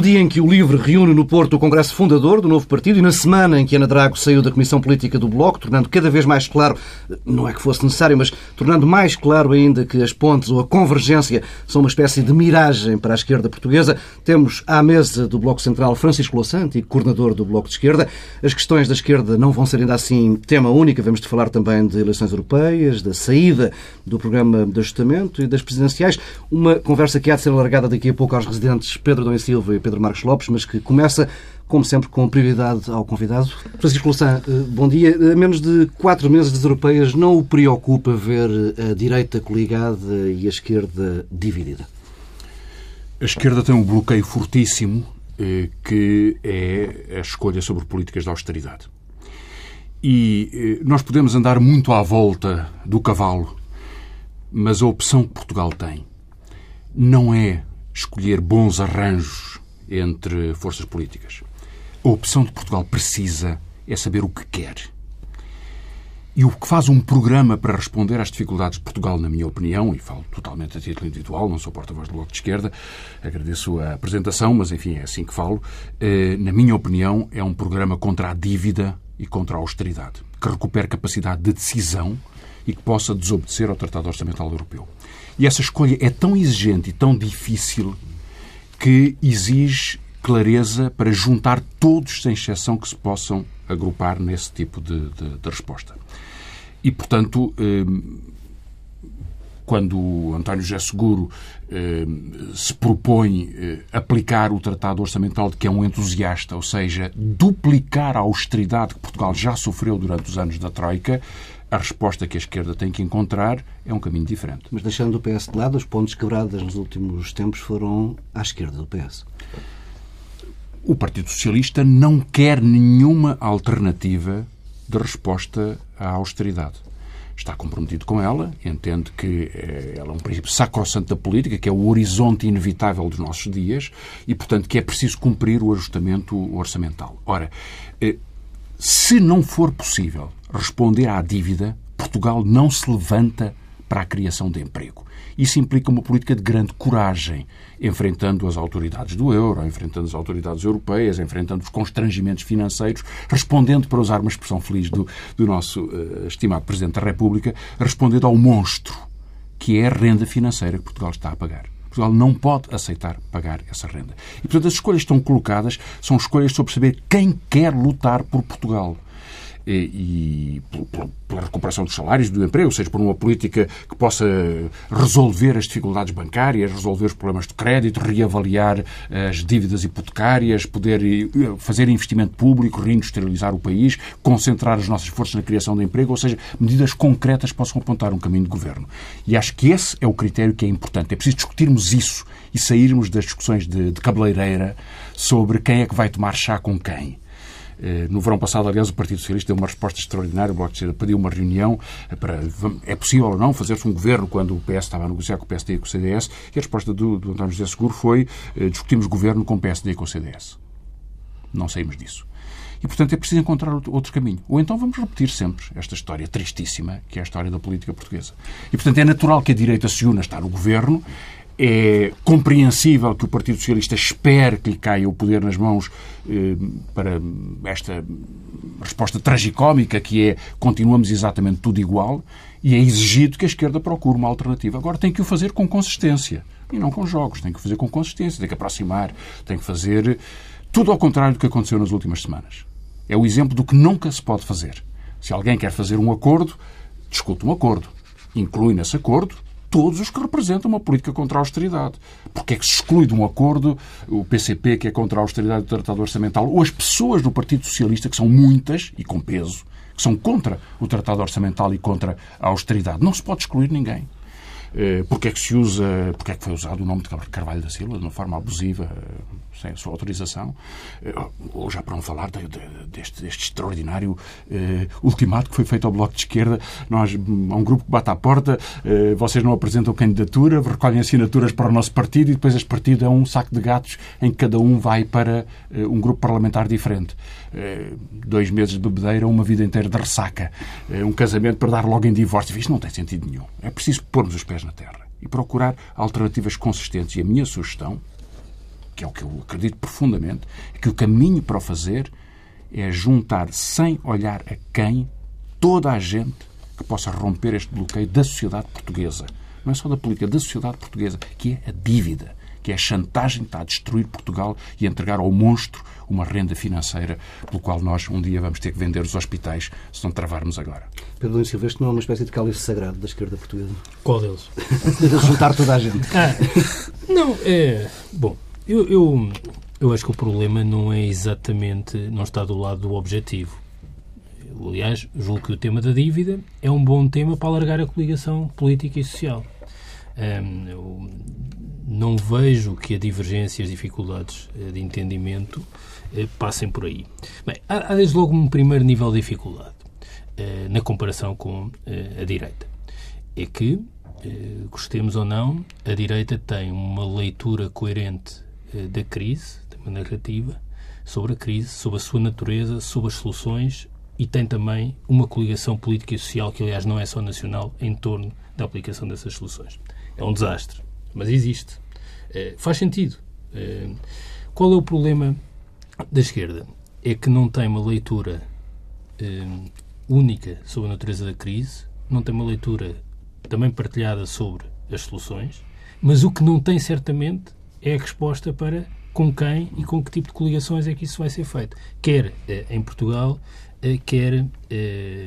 No dia em que o LIVRE reúne no Porto o Congresso Fundador do novo partido e na semana em que Ana Drago saiu da Comissão Política do Bloco, tornando cada vez mais claro, não é que fosse necessário, mas tornando mais claro ainda que as pontes ou a convergência são uma espécie de miragem para a esquerda portuguesa, temos à mesa do Bloco Central Francisco Lossante, coordenador do Bloco de Esquerda. As questões da esquerda não vão ser ainda assim tema único, vamos de falar também de eleições europeias, da saída do programa de ajustamento e das presidenciais. Uma conversa que há de ser alargada daqui a pouco aos residentes Pedro Dom e Silva e Pedro Marcos Lopes, mas que começa, como sempre, com prioridade ao convidado. Francisco Louçã, eh, bom dia. A menos de quatro meses das europeias, não o preocupa ver a direita coligada e a esquerda dividida? A esquerda tem um bloqueio fortíssimo eh, que é a escolha sobre políticas de austeridade. E eh, nós podemos andar muito à volta do cavalo, mas a opção que Portugal tem não é escolher bons arranjos entre forças políticas. A opção de Portugal precisa é saber o que quer. E o que faz um programa para responder às dificuldades de Portugal, na minha opinião, e falo totalmente a título individual, não sou porta-voz do Bloco de Esquerda, agradeço a apresentação, mas enfim, é assim que falo. Eh, na minha opinião, é um programa contra a dívida e contra a austeridade, que recupere capacidade de decisão e que possa desobedecer ao Tratado Orçamental Europeu. E essa escolha é tão exigente e tão difícil que exige clareza para juntar todos, sem exceção, que se possam agrupar nesse tipo de, de, de resposta. E, portanto, eh, quando António José Seguro eh, se propõe eh, aplicar o Tratado Orçamental de que é um entusiasta, ou seja, duplicar a austeridade que Portugal já sofreu durante os anos da Troika, a resposta que a esquerda tem que encontrar é um caminho diferente. Mas deixando o PS de lado, os pontos quebrados nos últimos tempos foram à esquerda do PS. O Partido Socialista não quer nenhuma alternativa de resposta à austeridade. Está comprometido com ela, entende que eh, ela é um princípio sacrossanto da política, que é o horizonte inevitável dos nossos dias e, portanto, que é preciso cumprir o ajustamento orçamental. Ora, eh, se não for possível responder à dívida, Portugal não se levanta para a criação de emprego. Isso implica uma política de grande coragem, enfrentando as autoridades do euro, enfrentando as autoridades europeias, enfrentando os constrangimentos financeiros, respondendo, para usar uma expressão feliz do, do nosso uh, estimado Presidente da República, respondendo ao monstro que é a renda financeira que Portugal está a pagar. Portugal não pode aceitar pagar essa renda. E, portanto, as escolhas que estão colocadas são escolhas sobre saber quem quer lutar por Portugal e, pela recuperação dos salários do emprego, ou seja, por uma política que possa resolver as dificuldades bancárias, resolver os problemas de crédito, reavaliar as dívidas hipotecárias, poder fazer investimento público, reindustrializar o país, concentrar as nossas forças na criação de emprego, ou seja, medidas concretas possam apontar um caminho de governo. E acho que esse é o critério que é importante. É preciso discutirmos isso e sairmos das discussões de, de cabeleireira sobre quem é que vai tomar chá com quem. Eh, no verão passado, aliás, o Partido Socialista deu uma resposta extraordinária. O Bloco de Esquerda pediu uma reunião para. É possível ou não fazer-se um governo quando o PS estava a negociar com o PSD e com o CDS? E a resposta do, do António José Seguro foi: eh, discutimos governo com o PSD e com o CDS. Não saímos disso. E, portanto, é preciso encontrar outro caminho. Ou então vamos repetir sempre esta história tristíssima, que é a história da política portuguesa. E, portanto, é natural que a direita se una a estar no governo, é compreensível que o Partido Socialista espere que lhe caia o poder nas mãos eh, para esta resposta tragicómica que é continuamos exatamente tudo igual e é exigido que a esquerda procure uma alternativa. Agora tem que o fazer com consistência e não com jogos. Tem que fazer com consistência, tem que aproximar, tem que fazer tudo ao contrário do que aconteceu nas últimas semanas. É o exemplo do que nunca se pode fazer. Se alguém quer fazer um acordo, discute um acordo. Inclui nesse acordo todos os que representam uma política contra a austeridade. Porque é que se exclui de um acordo o PCP, que é contra a austeridade do Tratado Orçamental, ou as pessoas do Partido Socialista, que são muitas e com peso, que são contra o Tratado Orçamental e contra a austeridade. Não se pode excluir ninguém. Eh, porque é que se usa, porque é que foi usado o nome de Carvalho da Silva de uma forma abusiva, eh, sem a sua autorização, eh, ou já para não falar de, de, deste, deste, extraordinário ultimato que foi feito ao Bloco de Esquerda. Nós, há um grupo que bate à porta, vocês não apresentam candidatura, recolhem assinaturas para o nosso partido e depois este partido é um saco de gatos em que cada um vai para um grupo parlamentar diferente. dois meses de bebedeira, uma vida inteira de ressaca, um casamento para dar logo em divórcio. Isto não tem sentido nenhum. É preciso pormos os pés na terra e procurar alternativas consistentes. E a minha sugestão, que é o que eu acredito profundamente, é que o caminho para o fazer é juntar, sem olhar a quem, toda a gente que possa romper este bloqueio da sociedade portuguesa. Não é só da política, da sociedade portuguesa, que é a dívida, que é a chantagem que está a destruir Portugal e a entregar ao monstro uma renda financeira pelo qual nós um dia vamos ter que vender os hospitais se não travarmos agora. Pedro Luís Silva, este não é uma espécie de cálice sagrado da esquerda portuguesa? Qual deles? juntar toda a gente. Ah, não, é... Bom, eu, eu, eu acho que o problema não é exatamente... não está do lado do objetivo. Aliás, julgo que o tema da dívida é um bom tema para alargar a coligação política e social. Um, não vejo que a divergência e as dificuldades eh, de entendimento eh, passem por aí. Bem, há, há desde logo um primeiro nível de dificuldade eh, na comparação com a direita. É que, gostemos ou não, a direita tem uma leitura coerente da crise, tem uma narrativa sobre a crise, sobre a sua natureza, sobre as soluções e tem também uma coligação política e social, que aliás não é só nacional, em torno da aplicação dessas soluções. É um desastre, mas existe. É, faz sentido. É, qual é o problema da esquerda? É que não tem uma leitura é, única sobre a natureza da crise, não tem uma leitura também partilhada sobre as soluções, mas o que não tem certamente é a resposta para com quem e com que tipo de coligações é que isso vai ser feito, quer em Portugal, quer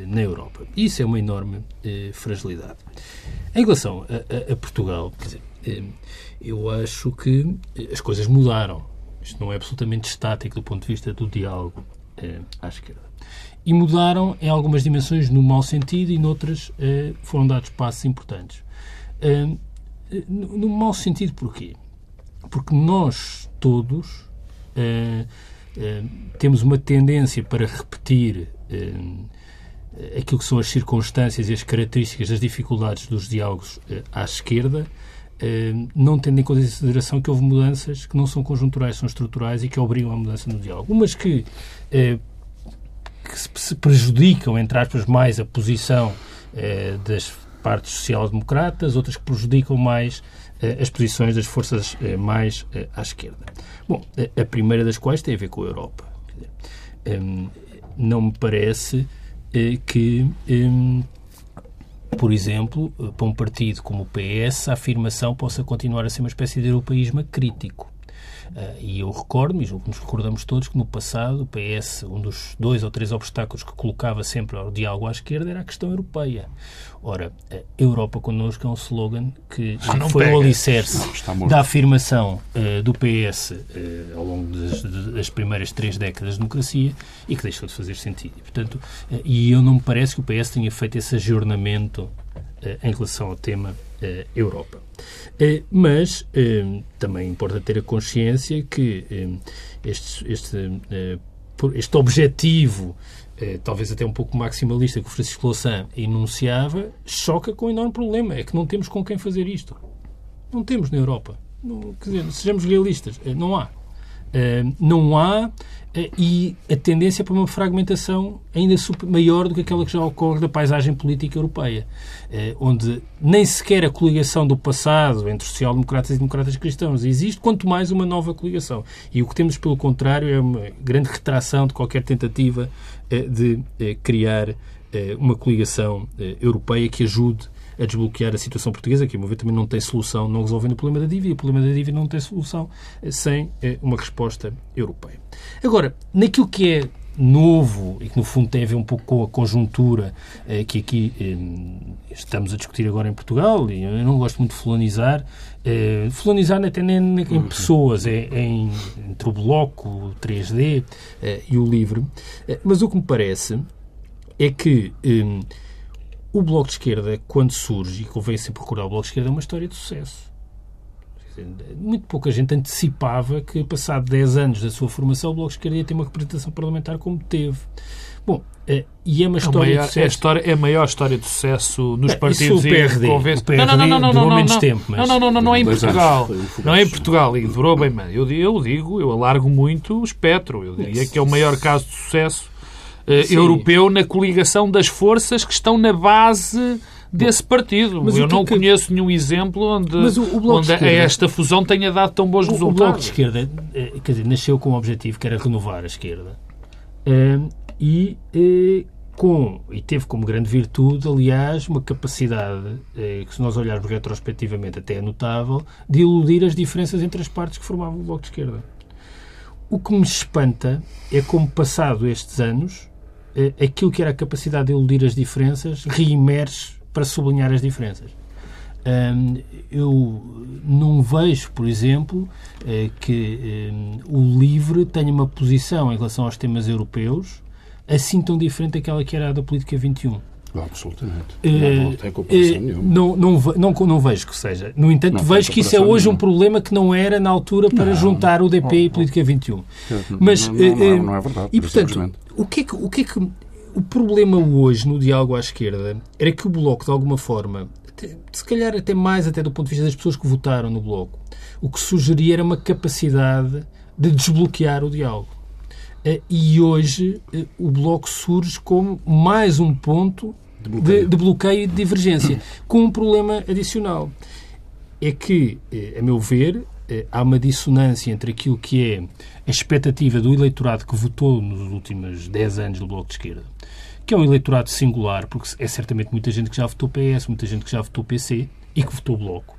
na Europa. Isso é uma enorme fragilidade. Em relação a, a, a Portugal, quer dizer, eu acho que as coisas mudaram. Isto não é absolutamente estático do ponto de vista do diálogo à esquerda. E mudaram em algumas dimensões no mau sentido e noutras foram dados passos importantes. No mau sentido, porquê? Porque nós todos temos uma tendência para repetir aquilo que são as circunstâncias e as características das dificuldades dos diálogos à esquerda, não tendo em consideração que houve mudanças que não são conjunturais, são estruturais e que obrigam à mudança no diálogo. Umas que, uh, que se prejudicam, entre aspas, mais a posição das partes social-democratas, outras que prejudicam mais as posições das forças mais à esquerda. Bom, a primeira das quais tem a ver com a Europa. Não me parece eh, que, hum, por exemplo, para um partido como o PS, a afirmação possa continuar a ser uma espécie de europeísmo crítico. Uh, e eu recordo-me, e julgo que nos recordamos todos, que no passado o PS, um dos dois ou três obstáculos que colocava sempre ao diálogo à esquerda era a questão europeia. Ora, Europa connosco é um slogan que ah, foi o alicerce da afirmação uh, do PS uh, ao longo das, das, primeiras três décadas de democracia e que deixou de fazer sentido. E, portanto, e eu não me parece que o PS tenha feito esse ajornamento em relação ao tema Europa. Eh, mas eh, também importa ter a consciência que eh, este, este, este objetivo talvez até um pouco maximalista que o Francisco Louçã enunciava, choca com um enorme problema. É que não temos com quem fazer isto. Não temos na Europa. Não, quer dizer, sejamos realistas, não há. não há e a tendência para uma fragmentação ainda maior do que aquela que já ocorre da paisagem política europeia, eh, onde nem sequer a coligação do passado entre social-democratas e democratas cristãos existe, quanto mais uma nova coligação. E o que temos, pelo contrário, é uma grande retração de qualquer tentativa eh, de eh, criar uma coligação europeia que ajude a desbloquear a situação portuguesa, que, a meu ver, também não tem solução, não resolvendo o problema da dívida. O problema da dívida não tem solução sem uma resposta europeia. Agora, naquilo que é novo e que no fundo tem a ver um pouco com a conjuntura eh, que aqui eh, estamos a discutir agora em Portugal e eu não gosto muito de fulanizar eh, fulanizar até nem em pessoas é, é em, entre o bloco, o 3D eh, e o livre eh, mas o que me parece é que eh, o Bloco de Esquerda quando surge e convém sempre recordar o Bloco de Esquerda é uma história de sucesso muito pouca gente antecipava que, passado 10 anos da sua formação, o Bloco de Esquerda ia ter uma representação parlamentar como teve. Bom, eh, e é uma história é, maior, de sucesso. É, a história, é a maior história de sucesso nos partidos o PRD, e o PRD não, não, não, não, não, menos não, tempo, mas... não, não, não, não é em Portugal. Não é em Portugal e durou bem. Eu, eu digo, eu alargo muito o espectro. Eu diria que é o maior caso de sucesso uh, europeu na coligação das forças que estão na base desse partido. Mas Eu não que... conheço nenhum exemplo onde, o, o onde esquerda, esta fusão tenha dado tão bons o, resultados. O Bloco de Esquerda eh, quer dizer, nasceu com um objetivo que era renovar a esquerda. Eh, e eh, com, e teve como grande virtude, aliás, uma capacidade, que se nós olharmos retrospectivamente até é notável, de iludir as diferenças entre as partes que formavam o Bloco de Esquerda. O que me espanta é como, passado estes anos, aquilo que era a capacidade de iludir as diferenças reemerge para sublinhar as diferenças. eu não vejo, por exemplo, eh, que o LIVRE tenha uma posição em relação aos temas europeus assim tão diferente daquela que era a da política 21. Absolutamente. Não, não tem comparação nenhuma. Não, não, não, não, vejo que seja. No entanto, não vejo que isso é hoje nenhuma. um problema que não era na altura para não, juntar o DP e Política 21. Mas, não, não, é verdade. E, portanto, o que, é que, o que é que o problema hoje no diálogo à esquerda era que o Bloco, de alguma forma, se calhar até mais até do ponto de vista das pessoas que votaram no Bloco, o que sugeria era uma capacidade de desbloquear o diálogo. Eh, e hoje eh, o Bloco surge como mais um ponto de bloqueio, de, de bloqueio e de divergência, com um problema adicional. É que, eh, a meu ver, há uma dissonância entre aquilo que é a expectativa do eleitorado que votou nos últimos 10 anos do Bloco de Esquerda que é um eleitorado singular, porque é certamente muita gente que já votou PS, muita gente que já votou PC e que votou Bloco.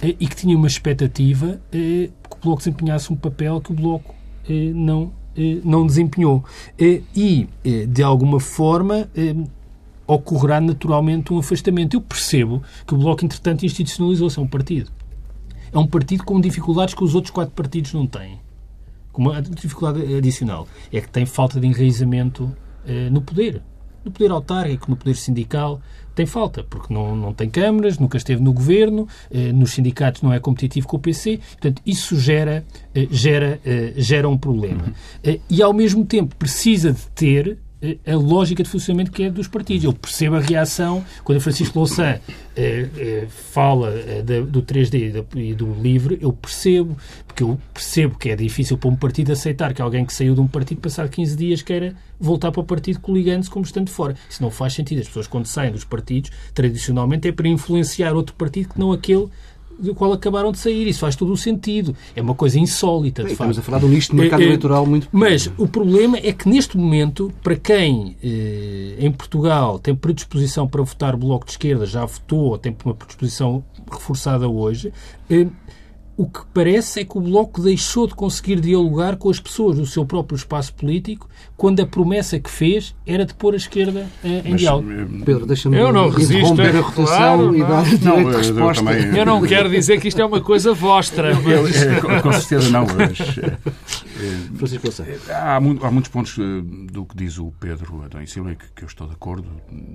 Eh, e que tinha uma expectativa eh, que o Bloco desempenhasse um papel que o Bloco eh, não, não desempenhou. E, de alguma forma, ocorrerá naturalmente um afastamento. Eu percebo que o Bloco, entretanto, institucionalizou-se. É um partido. É um partido com dificuldades que os outros quatro partidos não têm. Com uma dificuldade adicional. É que tem falta de enraizamento no poder no poder autárquico, no poder sindical, tem falta, porque não, não tem câmaras, nunca esteve no governo, eh, nos sindicatos não é competitivo com o PC, portanto, isso gera, eh, gera, eh, gera um problema. Uhum. Eh, e, ao mesmo tempo, precisa de ter a lógica de funcionamento que é dos partidos. Eu percebo a reação quando Francisco Louçã eh, eh, fala eh, do 3D e do livre, eu percebo, porque eu percebo que é difícil para um partido aceitar que alguém que saiu de um partido passado 15 dias queira voltar para o partido coligando-se como estando fora. Isso não faz sentido. As pessoas quando saem dos partidos, tradicionalmente é para influenciar outro partido que não aquele do qual acabaram de sair. Isso faz todo o sentido. É uma coisa insólita, de Estamos a falar de um nicho de mercado é, é, eleitoral muito Mas o problema é que, neste momento, para quem eh, em Portugal tem predisposição para votar Bloco de Esquerda, já votou, tem uma predisposição reforçada hoje, eh, o que parece é que o Bloco deixou de conseguir dialogar com as pessoas do seu próprio espaço político quando a promessa que fez era de pôr a esquerda eh, em Mas, diálogo. Eh, Pedro, deixa-me interromper a rotação não, e dar não, eu, resposta. Eu, também, eu não quero dizer que isto é uma coisa vostra. Mas... Eu, com certeza não, mas... há, há, muitos pontos do que diz o Pedro Adão Silva que, que eu estou de acordo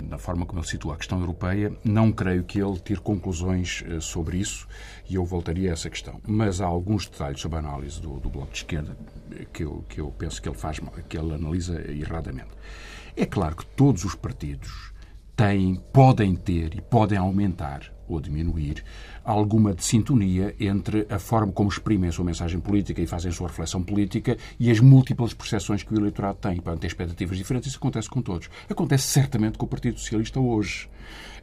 na forma como ele situa a questão europeia. Não creio que ele tire conclusões sobre isso e eu voltaria a essa questão. Mas há alguns detalhes sobre a análise do, do Bloco de Esquerda que eu, que eu penso que ele faz que ele analisa erradamente. É claro que todos os partidos têm, podem ter e podem aumentar ou diminuir alguma de sintonia entre a forma como exprimem a sua mensagem política e fazem a sua reflexão política e as múltiplas percepções que o eleitorado tem. Podem ter expectativas diferentes. Isso acontece com todos. Acontece certamente com o Partido Socialista hoje.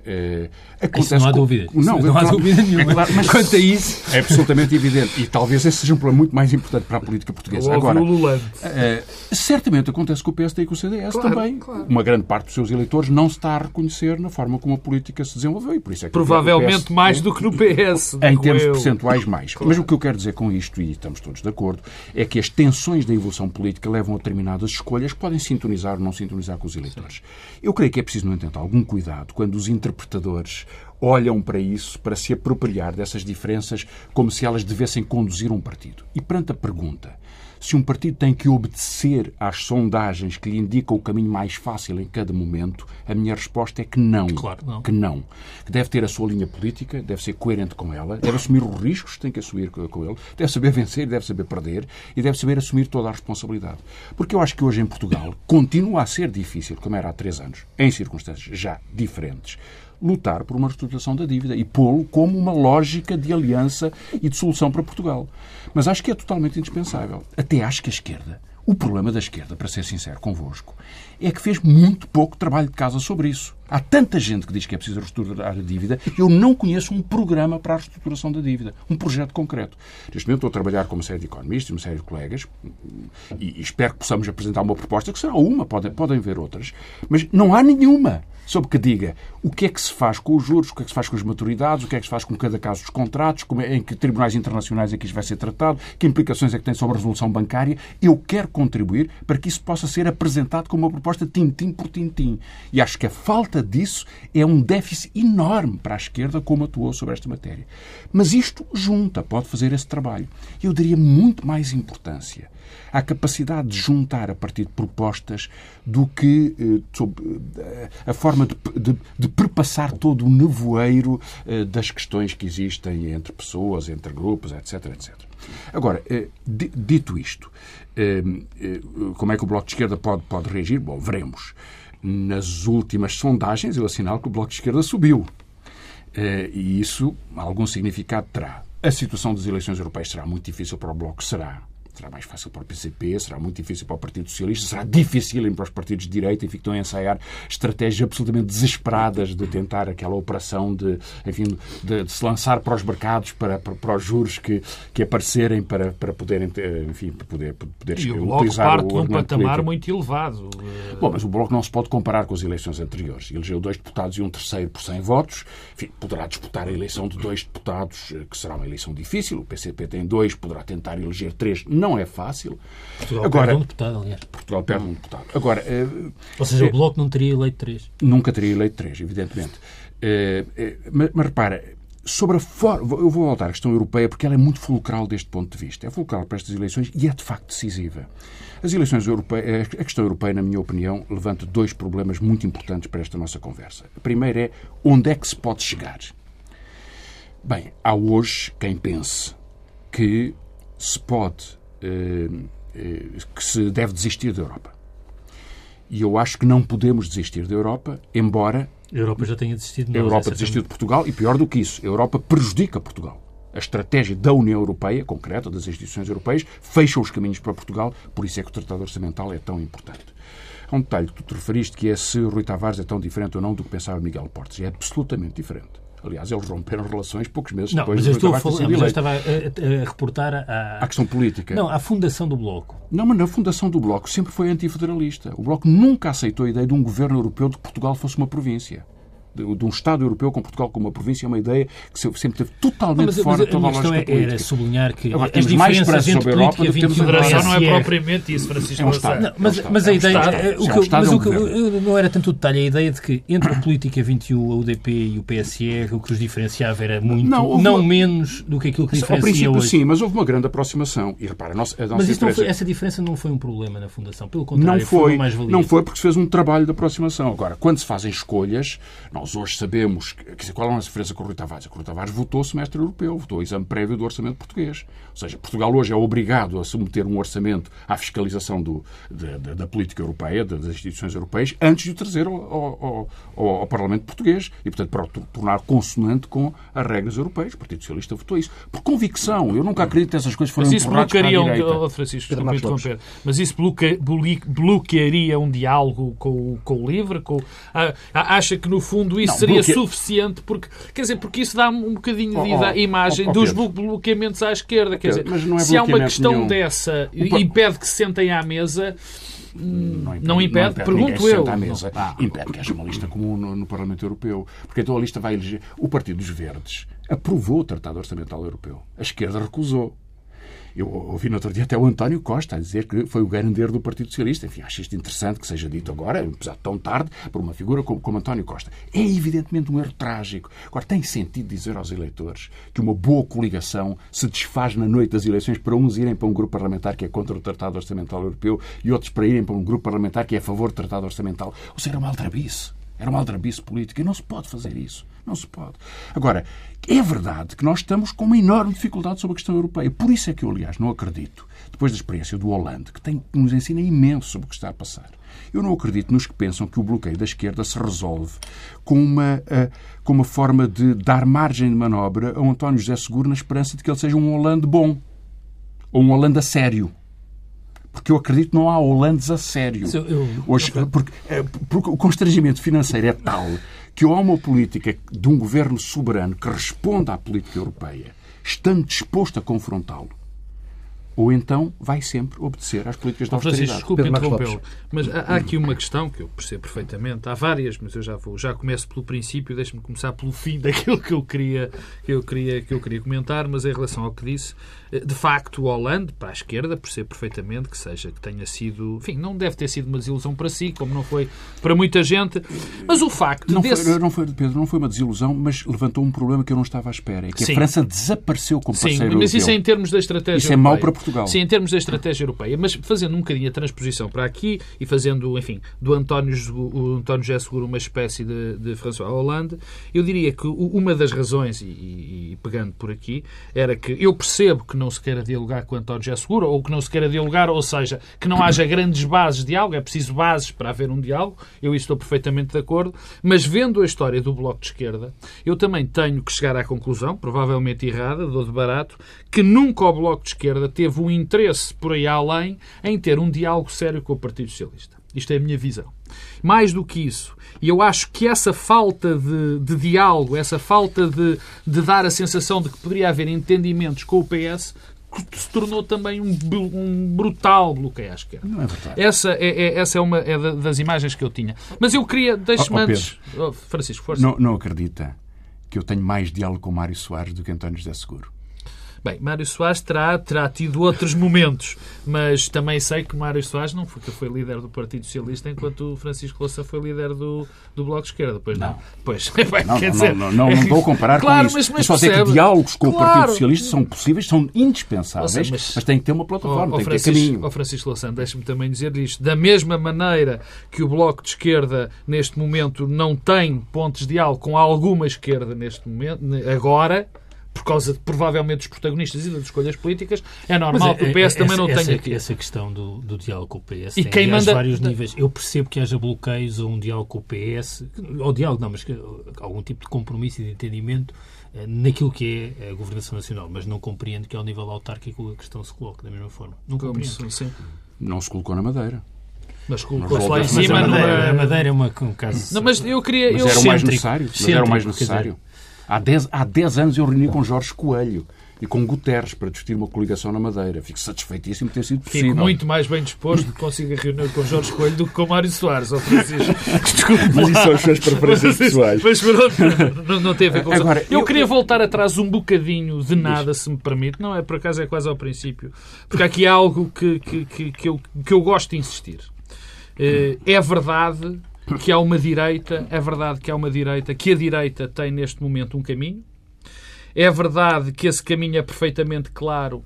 Uh, acontece isso não há dúvida. Não, não há dúvida nenhuma. É claro, mas quanto a isso. É absolutamente evidente. E talvez esse seja um problema muito mais importante para a política portuguesa. Agora, uh, certamente acontece com o PSD e com o CDS claro, também. Claro. Uma grande parte dos seus eleitores não se está a reconhecer na forma como a política se desenvolveu. E por isso é que Provavelmente PS, mais do que no PS. Em termos eu. percentuais, mais. Claro. Mas o que eu quero dizer com isto, e estamos todos de acordo, é que as tensões da evolução política levam a determinadas escolhas que podem sintonizar ou não sintonizar com os eleitores. Eu creio que é preciso, no entanto, algum cuidado quando os interpretadores interpretadores olham para isso, para se apropriar dessas diferenças, como se elas devessem conduzir um partido. E perante a pergunta se um partido tem que obedecer às sondagens que lhe indicam o caminho mais fácil em cada momento, a minha resposta é que não. Claro, não. Que não. Que deve ter a sua linha política, deve ser coerente com ela, deve assumir os riscos que tem que assumir com ele, deve saber vencer, deve saber perder e deve saber assumir toda a responsabilidade. Porque eu acho que hoje em Portugal continua a ser difícil, como era há três anos, em circunstâncias já diferentes, lutar por uma reestruturação da dívida e pô-lo como uma lógica de aliança e de solução para Portugal. Mas acho que é totalmente indispensável. Até acho que a esquerda O problema da esquerda, para ser sincero convosco, é que fez muito pouco trabalho de casa sobre isso. Há tanta gente que diz que é preciso reestruturar a dívida, eu não conheço um programa para a reestruturação da dívida, um projeto concreto. Neste momento estou a trabalhar com uma série de economistas, uma série de colegas, e espero que possamos apresentar uma proposta, que será uma, podem, podem ver outras, mas não há nenhuma sobre que diga o que é que se faz com os juros, o que é que se faz com as maturidades, o que é que se faz com cada caso dos contratos, é, em que tribunais internacionais é que isto vai ser tratado, que implicações é que tem sobre a resolução bancária. Eu quero contribuir para que isso possa ser apresentado como uma proposta tintim por tintim. E acho que a falta disso é um déficit enorme para a esquerda como atuou sobre esta matéria. Mas isto junta, pode fazer esse trabalho. Eu daria muito mais importância à capacidade de juntar a partir de propostas do que eh, a forma de, de, de perpassar todo o nevoeiro eh, das questões que existem entre pessoas, entre grupos, etc. etc. Agora, eh, dito isto, como é que o Bloco de Esquerda pode, pode reagir? Bom, veremos. Nas últimas sondagens, eu assinalo que o Bloco de Esquerda subiu. E isso algum significado terá. A situação das eleições europeias será muito difícil para o Bloco, será. Será mais fácil para o PCP, será muito difícil para o Partido Socialista, será difícil para os partidos de direita, enfim, que estão a ensaiar estratégias absolutamente desesperadas de tentar aquela operação de, enfim, de, de se lançar para os mercados, para, para, para, os juros que, que aparecerem para, para poderem, enfim, para poder, poder e o Bloco parte de um patamar político. muito elevado. Bom, mas o Bloco não se pode comparar com as eleições anteriores. Elegeu dois deputados e um terceiro por 100 votos. Enfim, poderá disputar a eleição de dois deputados, eh, que será uma eleição difícil. O PCP tem dois, poderá tentar eleger três não é fácil. Portugal Agora, perde um deputado, aliás. Portugal perde um deputado. Agora, uh, Ou seja, uh, o Bloco não teria eleito três. Nunca teria eleito três, evidentemente. Uh, mas, mas repara, sobre a forma. Eu vou voltar à questão europeia porque ela é muito fulcral deste ponto de vista. É fulcral para estas eleições e é de facto decisiva. As eleições europeias, a questão europeia, na minha opinião, levanta dois problemas muito importantes para esta nossa conversa. A primeira é onde é que se pode chegar. Bem, há hoje quem pense que se pode eh, eh, que se deve desistir da Europa. E eu acho que não podemos desistir da Europa, embora. A Europa já tenha desistido de. A Europa desistiu de Portugal e, pior do que isso, a Europa prejudica Portugal. A estratégia da União Europeia, concreta, das instituições europeias, fecha os caminhos para Portugal, por isso é que o Tratado Orçamental é tão importante. Há um detalhe que tu te referiste, que é se Rui Tavares é tão diferente ou não do que pensava Miguel Portes. É absolutamente diferente. Aliás, eles romperam relações poucos meses não, depois mas eu estou a falar, mas eu estava a, a, reportar a, a questão política. Não, a fundação do Bloco. Não, mas a fundação do Bloco sempre foi antifederalista. O Bloco nunca aceitou a ideia de um governo europeu de que Portugal fosse uma província de, um Estado europeu com Portugal como uma província é uma ideia que sempre teve totalmente mas, fora mas, de toda a, a lógica é, política. Era sublinhar que Agora, temos mais esperança sobre a Europa do que temos a Federação não é propriamente isso, Francisco. É um Estado. Não, mas, é um mas a ideia... É o que, mas o que, não era tanto o detalhe, a ideia de que entre a Política 21, a UDP e o PSE, o que os diferenciava era muito, não, não uma... menos do que aquilo que diferencia Ao princípio, hoje. sim, mas houve uma grande aproximação. E repara, a nossa, a nossa mas foi, essa diferença não foi um problema na Fundação. Pelo contrário, não foi, foi mais valia. Não foi porque se fez um trabalho de aproximação. Agora, quando se fazem escolhas, nós hoje sabemos quer dizer, qual é a diferença com o Rui Tavares? O Rui Tavares votou o semestre europeu, votou o exame prévio do orçamento português. Ou seja, Portugal hoje é obrigado a submeter um orçamento à fiscalização do, da, da, da, política europeia, das instituições europeias, antes de o trazer ao, ao, ao, ao, Parlamento português. E, portanto, para o tornar consonante com as regras europeias. O Partido Socialista votou isso. Por convicção. Eu nunca acredito que essas coisas foram Mas isso bloquearia um, oh, Francisco, mas isso bloquearia um diálogo com, com o LIVRE? Com, acha que, no fundo, isso não, seria suficiente? Porque, quer dizer, porque isso dá um bocadinho de oh, oh, imagem oh, dos bloqueamentos à esquerda. Quer dizer, é se há uma questão nenhum. dessa e impede que se sentem à mesa, não impede, não impede, não impede pergunto eu. À mesa. Ah. Impede que haja uma lista comum no, no, Parlamento Europeu. Porque então a lista vai eleger. O Partido dos Verdes aprovou o Tratado Orçamental Europeu. A esquerda recusou. Eu ouvi no outro dia até o António Costa a dizer que foi o garandeiro do Partido Socialista. Enfim, acho isto interessante que seja dito agora, apesar de tão tarde, por uma figura como, como António Costa. É evidentemente um erro trágico. Agora, tem sentido dizer aos eleitores que uma boa coligação se desfaz na noite das eleições para uns irem para um grupo parlamentar que é contra o Tratado Orçamental Europeu e outros para irem para um grupo parlamentar que é a favor do Tratado Orçamental. Ou seja, era uma aldrabice. Era uma aldrabice política e não se pode fazer isso. Não se pode. Agora, é verdade que nós estamos com uma enorme dificuldade sobre a questão europeia. Por isso é que eu, aliás, não acredito, depois da experiência do Hollande, que, tem, que nos ensina imenso sobre o que está a passar. Eu não acredito nos que pensam que o bloqueio da esquerda se resolve com uma, uh, com uma forma de dar margem de manobra a António José Seguro na esperança de que ele seja um Hollande bom. Ou um Hollande a sério. porque eu acredito que não há holandes a sério. Eu, eu, Hoje, porque, eh, porque o constrangimento financeiro é tal que ou há uma política de um governo soberano que responda à política europeia, estando disposto a confrontá-lo, ou então vai sempre obedecer às políticas de austeridade. Francisco, desculpe interrompê-lo, mas há, há, aqui uma questão que eu percebo perfeitamente. Há várias, mas eu já vou, já começo pelo princípio, deixe-me começar pelo fim daquilo que eu queria, que eu queria, que eu queria comentar, mas em relação ao que disse, eh, de facto, o Hollande, para a esquerda, percebo perfeitamente que seja, que tenha sido, enfim, não deve ter sido uma desilusão para si, como não foi para muita gente, mas o facto não desse... Foi, não foi, Pedro, não foi uma desilusão, mas levantou um problema que eu não estava à espera, é que Sim. a França desapareceu como Sim, parceiro mas isso é em termos da estratégia Isso é mau para Portugal. Sim, em termos da estratégia europeia, mas fazendo um bocadinho a transposição para aqui e fazendo, enfim, do António, o António José Seguro uma espécie de, de François Hollande, eu diria que uma das razões, e, e pegando por aqui, era que eu percebo que não se queira dialogar com António José Seguro, ou que não se queira dialogar, ou seja, que não haja grandes bases de diálogo, é preciso bases para haver um diálogo, eu estou perfeitamente de acordo, mas vendo a história do Bloco de Esquerda, eu também tenho que chegar à conclusão, provavelmente errada, dou de barato, que nunca o Bloco de Esquerda teve um interesse por aí além em ter um diálogo sério com o Partido Socialista. Isto é a minha visão. Mais do que isso, e eu acho que essa falta de, de diálogo, essa falta de, de dar a sensação de que poderia haver entendimentos com o PS, se tornou também um, um brutal bloqueio à esquerda. Não é verdade. Essa é, é, essa é uma é das imagens que eu tinha. Mas eu queria, deixe-me oh, oh, antes... Oh, Francisco, força. Não, não acredita que eu tenho mais diálogo com Mário Soares do que António José Seguro? Bem, Mário Soares terá, terá tido outros momentos, mas também sei que Mário Soares não foi, foi líder do Partido Socialista enquanto o Francisco Louça foi líder do, do Bloco de Esquerda. Pois não. não. Pois, não, quer não, dizer... não, não, não, comparar claro, com isso. Mas, mas só dizer que diálogos com claro. o Partido Socialista são possíveis, são indispensáveis, seja, mas, mas tem que ter uma plataforma, oh, tem que ter caminho. Oh, Francisco Louçã, deixe-me também dizer isto. Da mesma maneira que o Bloco de Esquerda, neste momento, não tem pontos de diálogo com alguma esquerda neste momento, agora por causa de, provavelmente dos protagonistas e das escolhas políticas, é normal é, que o PS é, também não essa, tenha aqui. Essa questão do, do diálogo com o PS e tem quem manda... vários níveis. Eu percebo que haja bloqueios a um diálogo com o PS, ou diálogo não, mas que, algum tipo de compromisso e de entendimento eh, naquilo que é a governação nacional, mas não compreendo que ao nível autárquico a questão se coloque da mesma forma. Não compreendo. Sim. Não se colocou na Madeira. Mas colocou-se lá em cima. A Madeira, a Madeira é uma, um caso. Não, mas eu queria. Mas eu era o mais necessário. Mas era o mais necessário. Há 10, há dez anos eu reuni com Jorge Coelho e com Guterres para discutir uma coligação na Madeira. Fico satisfeitíssimo de ter sido possível. Fico muito mais bem disposto de conseguir reunir com Jorge Coelho do que com Mário Soares, ou Francisco. Desculpe. Mas isso são as suas preferências pessoais. Mas não, não teve a ver com Agora, eu, eu queria voltar atrás um bocadinho de nada, se me permite. Não é, por acaso, é quase ao princípio. Porque aqui há algo que, que, que, que, eu, que eu gosto de insistir. Eh, é verdade que há uma direita, é verdade que há uma direita, que a direita tem neste momento um caminho. É verdade que esse caminho é perfeitamente claro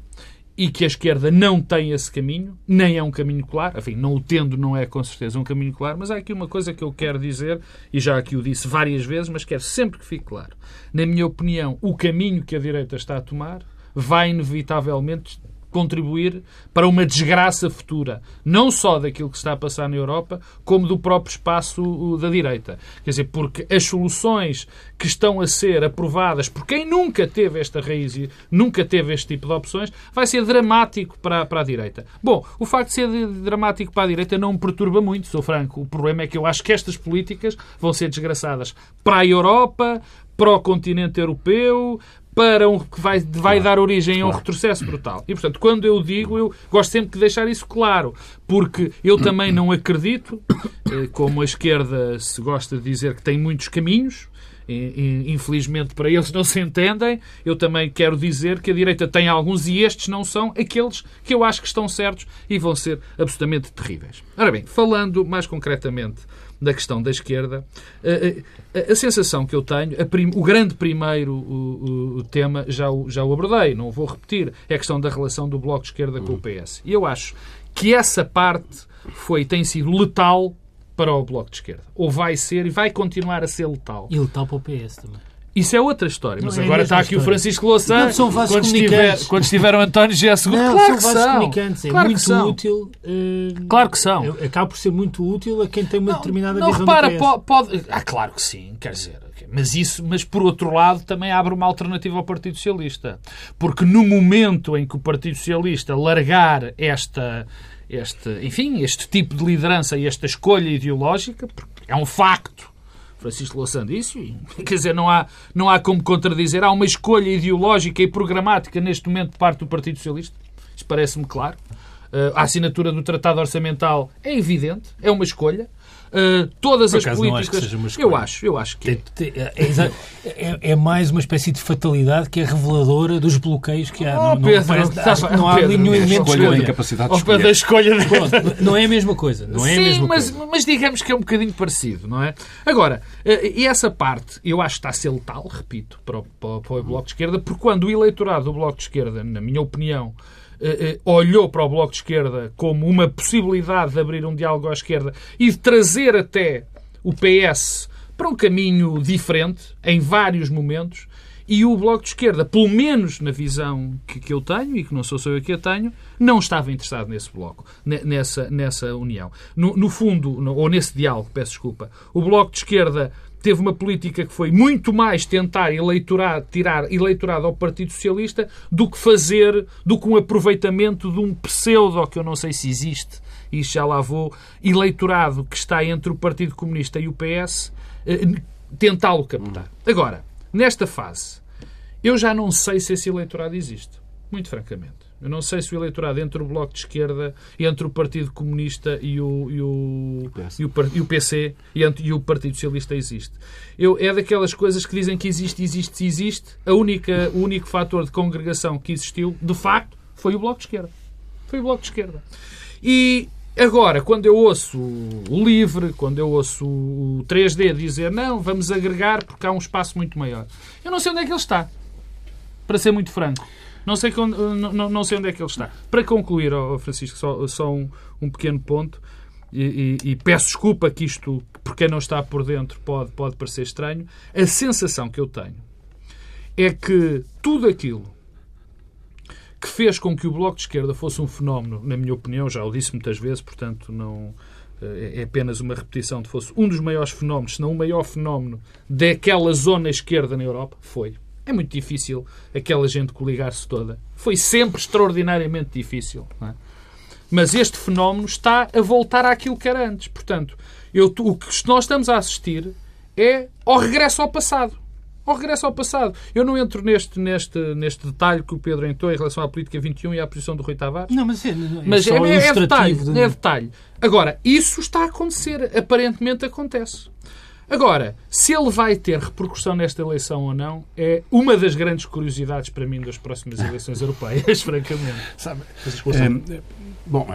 e que a esquerda não tem esse caminho, nem é um caminho claro. Enfim, não o tendo, não é com certeza um caminho claro. Mas há aqui uma coisa que eu quero dizer, e já aqui o disse várias vezes, mas quero sempre que fique claro. Na minha opinião, o caminho que a direita está a tomar vai inevitavelmente contribuir para uma desgraça futura, não só daquilo que está a passar na Europa, como do próprio espaço da direita. Quer dizer, porque as soluções que estão a ser aprovadas por quem nunca teve esta raiz e nunca teve este tipo de opções, vai ser dramático para, para a direita. Bom, o facto de ser dramático para a direita não me perturba muito, sou franco. O problema é que eu acho que estas políticas vão ser desgraçadas para a Europa, para o continente europeu, para um que vai, vai dar origem a um retrocesso brutal. E, portanto, quando eu digo, eu gosto sempre de deixar isso claro, porque eu também não acredito, eh, como a esquerda se gosta de dizer que tem muitos caminhos, infelizmente para eles não se entendem, eu também quero dizer que a direita tem alguns e estes não são aqueles que eu acho que estão certos e vão ser absolutamente terríveis. Ora bem, falando mais concretamente da questão da esquerda, a, a, a sensação que eu tenho, prim, o grande primeiro o, o, tema, já o, já o abordei, não vou repetir, é a questão da relação do Bloco de Esquerda com o PS. E eu acho que essa parte foi, tem sido letal para o Bloco de Esquerda. Ou vai ser e vai continuar a ser letal. E letal para o PS também. Isso é outra história. Mas não, é agora é está aqui história. o Francisco Louçã. quando, estiver, quando estiver o António G. Seguro. Não, claro são que são. comunicantes. É claro muito útil. Uh, claro que são. Acaba por ser muito útil a quem tem uma não, determinada não, visão repara, pode, pode, Ah, claro que sim. Quer dizer, mas isso, mas por outro lado, também abre uma alternativa ao Partido Socialista. Porque no momento em que o Partido Socialista largar esta, este, enfim, este tipo de liderança e esta escolha ideológica, é um facto. Francisco Louçã disse, quer dizer, não há, não há como contradizer, há uma escolha ideológica e programática neste momento de parte do Partido Socialista. Isso parece-me claro. Uh, a assinatura do Tratado Orçamental é evidente, é uma escolha. Uh, todas as políticas. Acho eu acho, eu acho que. É, é, é, é, mais uma espécie de fatalidade que é reveladora dos bloqueios que há. Oh, não, Pedro, não, parece, não há Pedro, nenhum elemento de escolha. Capacidade de escolha. Da escolha. não é a mesma coisa. Não é Sim, a mesma mas, coisa. mas digamos que é um bocadinho parecido, não é? Agora, eh, e essa parte eu acho que está a ser letal, repito, para o, para o Bloco de Esquerda, porque quando o eleitorado do Bloco de Esquerda, na minha opinião, eh, eh, olhou para o Bloco de Esquerda como uma possibilidade de abrir um diálogo à esquerda e de trazer até o PS para um caminho diferente em vários momentos. E o Bloco de Esquerda, pelo menos na visão que, que eu tenho, e que não sou só eu que a tenho, não estava interessado nesse bloco, nessa, nessa união. No, no fundo, no, ou nesse diálogo, peço desculpa, o Bloco de Esquerda teve uma política que foi muito mais tentar eleitorar, tirar eleitorado ao Partido Socialista do que fazer, do que um aproveitamento de um pseudo, que eu não sei se existe, e já lá vou, eleitorado que está entre o Partido Comunista e o PS, eh, tentá-lo captar. Agora, nesta fase, eu já não sei se esse eleitorado existe, muito francamente. Eu não sei se o eleitorado entre o Bloco de Esquerda, entre o Partido Comunista e o, e o, e o, e o PC e, entre, e o Partido Socialista existe. Eu, é daquelas coisas que dizem que existe, existe, existe. A única, o único fator de congregação que existiu, de facto, foi o Bloco de Esquerda. Foi o Bloco de Esquerda. E Agora, quando eu ouço o Livre, quando eu ouço o 3D dizer não, vamos agregar porque há um espaço muito maior, eu não sei onde é que ele está. Para ser muito franco. Não sei, não, não sei onde é que ele está. Para concluir, oh, Francisco, só, só um, um pequeno ponto. E, e, e, peço desculpa que isto, porque não está por dentro, pode, pode parecer estranho. A sensação que eu tenho é que tudo aquilo que fez com que o Bloco de Esquerda fosse um fenómeno, na minha opinião, já o disse muitas vezes, portanto não eh, é apenas uma repetição de fosse um dos maiores fenómenos, se não o maior fenómeno daquela zona esquerda na Europa, foi é muito difícil aquela gente coligar-se toda. Foi sempre extraordinariamente difícil. É? Mas este fenómeno está a voltar àquilo que era antes. Portanto, eu, o que nós estamos a assistir é ao regresso ao passado. Ao regresso ao passado. Eu não entro neste, neste, neste detalhe que o Pedro entrou em relação à política 21 e à posição do Rui Tavares. Não, mas é, é, mas é, é, é detalhe, de... é detalhe. Agora, isso está a acontecer. Aparentemente acontece. Agora, se ele vai ter repercussão nesta eleição ou não, é uma das grandes curiosidades para mim das próximas eleições europeias, francamente. Sabe? É, bom,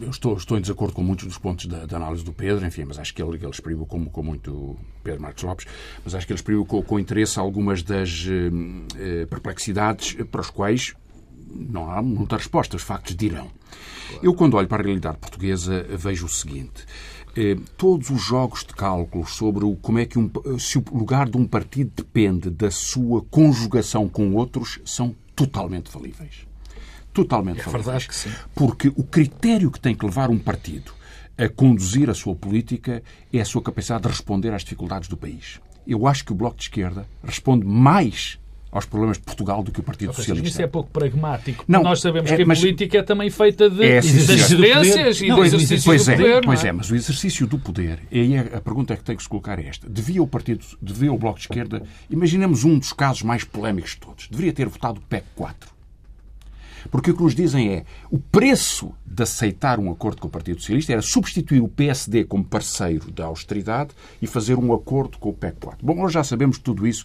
eu estou, estou em desacordo com muitos dos pontos da, da análise do Pedro, enfim, mas acho que ele, ele exprimiu com, com muito Pedro Marcos Lopes, mas acho que ele exprimiu com, com interesse algumas das eh, perplexidades para as quais não há muita resposta, os factos dirão. Claro. Eu, quando olho para a realidade portuguesa, vejo o seguinte. Eh, todos os jogos de cálculo sobre o, como é que um, se o lugar de um partido depende da sua conjugação com outros são totalmente falíveis. Totalmente é falíveis. Verdade que sim. Porque o critério que tem que levar um partido a conduzir a sua política é a sua capacidade de responder às dificuldades do país. Eu acho que o Bloco de Esquerda responde mais aos problemas de Portugal do que o Partido seja, Socialista. Isso é pouco pragmático. Não, Nós sabemos é, que a política é também feita de, é, e não, de exercício pois do é, poder. Pois é? é, mas o exercício do poder, e aí a pergunta que tem que se colocar é esta. Devia o Partido, devia o Bloco de Esquerda, imaginemos um dos casos mais polémicos de todos, deveria ter votado o PEC 4. Porque o que nos dizem é o preço de aceitar um acordo com o Partido Socialista era substituir o PSD como parceiro da austeridade e fazer um acordo com o PEC 4. Bom, nós já sabemos tudo isso.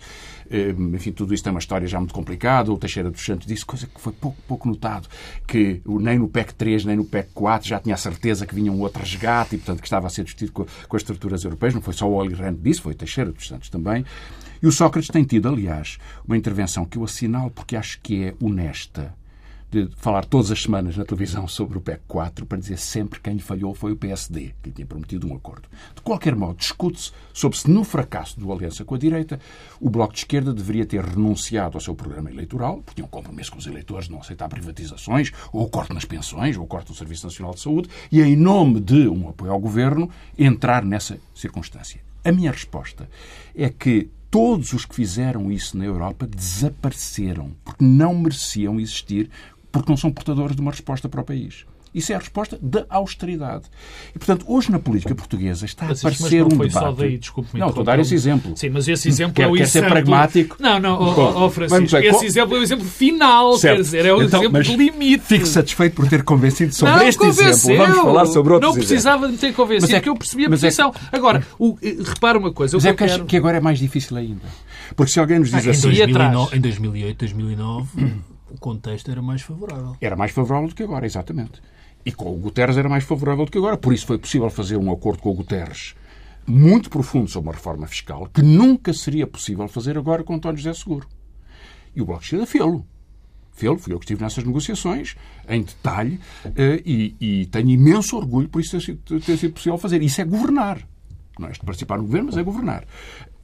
Eh, enfim, tudo isso tem uma história já muito complicada. O Teixeira dos Santos disse coisa que foi pouco, pouco notado, que nem no PEC 3 nem no PEC 4 já tinha a certeza que vinha um outro resgate e, portanto, que estava a ser discutido com, com as estruturas europeias. Não foi só o Oli Rand que disse, foi o Teixeira dos Santos também. E o Sócrates tem tido, aliás, uma intervenção que eu assinalo porque acho que é honesta de falar todas as semanas na televisão sobre o PEC 4 para dizer sempre quem lhe falhou foi o PSD, que lhe tinha prometido um acordo. De qualquer modo, discute-se sobre se no fracasso do Aliança com a direita o Bloco de Esquerda deveria ter renunciado ao seu programa eleitoral, porque tinha um compromisso com os eleitores de não aceitar privatizações, ou o corte nas pensões, ou o corte do Serviço Nacional de Saúde, e em nome de um apoio ao governo, entrar nessa circunstância. A minha resposta é que todos os que fizeram isso na Europa desapareceram, porque não mereciam existir porque não são portadores de uma resposta para o país. Isso é a resposta da austeridade. E, portanto, hoje na política portuguesa está mas, a aparecer mas um foi debate. Só daí, desculpe não, estou a dar esse exemplo. Sim, mas esse exemplo quer, é o quer exemplo... ser pragmático. Não, não, oh, oh, Francisco, ver, esse exemplo é o exemplo final, certo. quer dizer, é o então, exemplo limite. Fico satisfeito por ter convencido sobre não, este convenceu. exemplo. Vamos falar sobre outros Não precisava de me ter convencido, mas é, que eu percebi a mas posição. É, Agora, o, repara uma coisa... Mas é que, quero... que agora é mais difícil ainda. Porque se alguém nos diz ah, assim... Em, 2009, em 2008, 2009, o contexto era mais favorável. Era mais favorável do que agora, exatamente. E com o Guterres era mais favorável do que agora. Por isso foi possível fazer um acordo com o Guterres muito profundo sobre uma reforma fiscal que nunca seria possível fazer agora com António José Seguro. E o Bloco de Esquerda fê-lo. Fê-lo, fui eu que estive nessas negociações, em detalhe, e, e tenho imenso orgulho por isso ter sido, ter sido possível fazer. Isso é governar. Não é de participar no governo, mas é governar.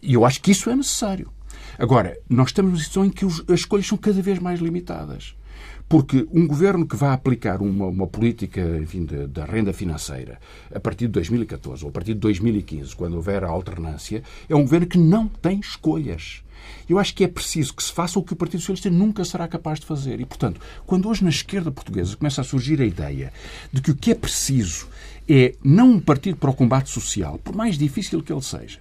E eu acho que isso é necessário. Agora, nós estamos numa situação em que os, as escolhas são cada vez mais limitadas. Porque um governo que vai aplicar uma, uma política da renda financeira a partir de 2014 ou a partir de 2015, quando houver a alternância, é um governo que não tem escolhas. Eu acho que é preciso que se faça o que o Partido Socialista nunca será capaz de fazer. E, portanto, quando hoje na esquerda portuguesa começa a surgir a ideia de que o que é preciso é não um partido para o combate social, por mais difícil que ele seja,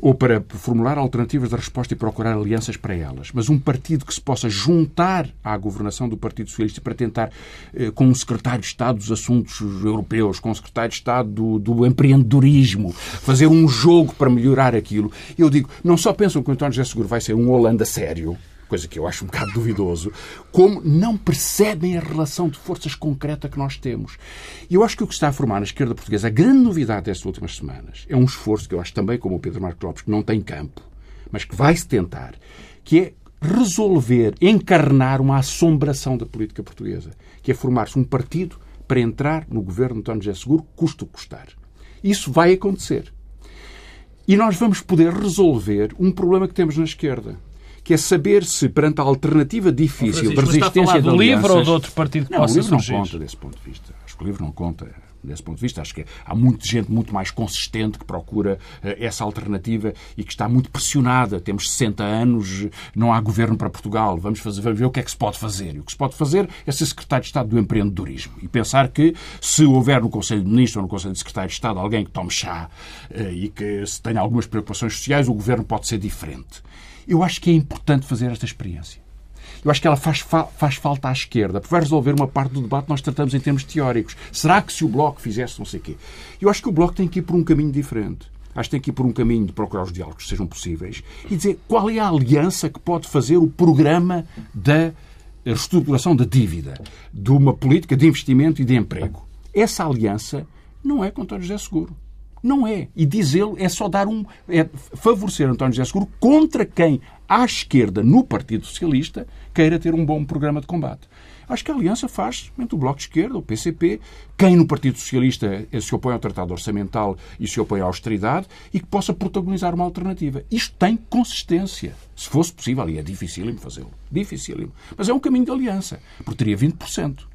ou para formular alternativas de resposta e procurar alianças para elas, mas um partido que se possa juntar à governação do Partido Socialista para tentar, com o secretário de Estado dos Assuntos Europeus, com o secretário de Estado do, do empreendedorismo, fazer um jogo para melhorar aquilo. Eu digo, não só pensam que o António José Seguro vai ser um Holanda sério, coisa que eu acho um bocado duvidoso, como não percebem a relação de forças concreta que nós temos. E eu acho que o que está a formar na esquerda portuguesa, a grande novidade destas últimas semanas, é um esforço que eu acho também, como o Pedro Marcos Lopes, que não tem campo, mas que vai-se tentar, que é resolver, encarnar uma assombração da política portuguesa, que é formar-se um partido para entrar no governo de António José Seguro, custo custar. Isso vai acontecer. E nós vamos poder resolver um problema que temos na esquerda, que é saber se, perante a alternativa difícil de resistência do livro ou de outro partido que não, possa o livro surgir? não conta desse ponto de vista. Acho que o livro não conta desse ponto de vista. Acho que há muita gente muito mais consistente que procura essa alternativa e que está muito pressionada. Temos 60 anos, não há governo para Portugal. Vamos, fazer, vamos ver o que é que se pode fazer. E o que se pode fazer é ser secretário de Estado do empreendedorismo e pensar que se houver no Conselho de Ministros ou no Conselho de Secretários de Estado alguém que tome chá e que tenha algumas preocupações sociais, o governo pode ser diferente. Eu acho que é importante fazer esta experiência. Eu acho que ela faz, fa faz falta à esquerda, porque vai resolver uma parte do debate que nós tratamos em termos teóricos. Será que se o Bloco fizesse não sei o quê? Eu acho que o Bloco tem que ir por um caminho diferente. Acho que tem que ir por um caminho de procurar os diálogos que sejam possíveis e dizer qual é a aliança que pode fazer o programa da reestruturação da dívida, de uma política de investimento e de emprego. Essa aliança não é com António José Seguro. Não é. E dizê-lo é só dar um. é favorecer António José Seguro contra quem, à esquerda, no Partido Socialista, queira ter um bom programa de combate. Acho que a aliança faz entre o Bloco de Esquerda, o PCP, quem no Partido Socialista se opõe ao Tratado Orçamental e se opõe à austeridade e que possa protagonizar uma alternativa. Isto tem consistência. Se fosse possível, e é dificílimo fazê-lo. Dificílimo. Mas é um caminho de aliança, porque teria 20%.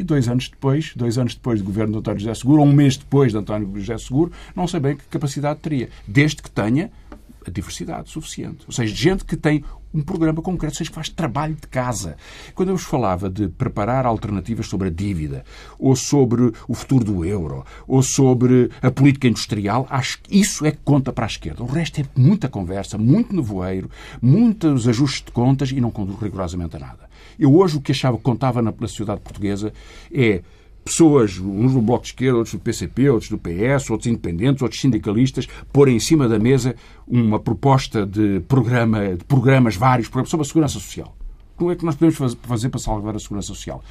E dois anos depois, dois anos depois do governo de António José Seguro, ou um mês depois de António José Seguro, não sei bem que capacidade teria, desde que tenha a diversidade suficiente. Ou seja, gente que tem um programa concreto, ou seja, que faz trabalho de casa. Quando eu vos falava de preparar alternativas sobre a dívida, ou sobre o futuro do euro, ou sobre a política industrial, acho que isso é que conta para a esquerda. O resto é muita conversa, muito nevoeiro, muitos ajustes de contas e não conduz rigorosamente a nada. Eu hoje o que achava contava na, na sociedade portuguesa é pessoas, uns do Bloco de Esquerda, outros do PCP, outros do PS, outros independentes, outros sindicalistas, porem em cima da mesa uma proposta de, programa, de programas vários sobre a segurança social. Como é que nós podemos fazer para salvar a segurança social?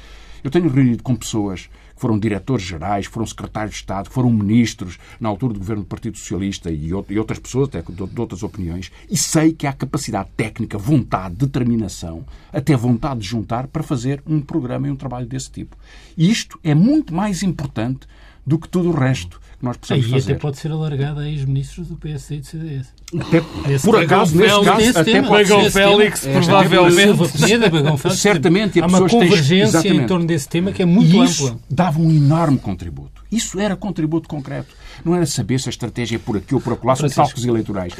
Eu tenho reunido com pessoas que foram diretores gerais, foram secretários de Estado, foram ministros na altura do governo do Partido Socialista e, outras pessoas, até de outras opiniões, e sei que há capacidade técnica, vontade, determinação, até vontade de juntar para fazer um programa e um trabalho desse tipo. E isto é muito mais importante do que tudo o resto nós precisamos Aí fazer. até pode ser alargada a ex-ministros do PSD e do CDS. Até, por acaso, nesse caso, até pode ser Félix, provavelmente. certamente, há uma convergência em torno desse tema que é muito isso ampla. dava um enorme contributo. Isso era contributo concreto. Não era saber se a estratégia é por aqui ou por acolá, são cálculos eleitorais.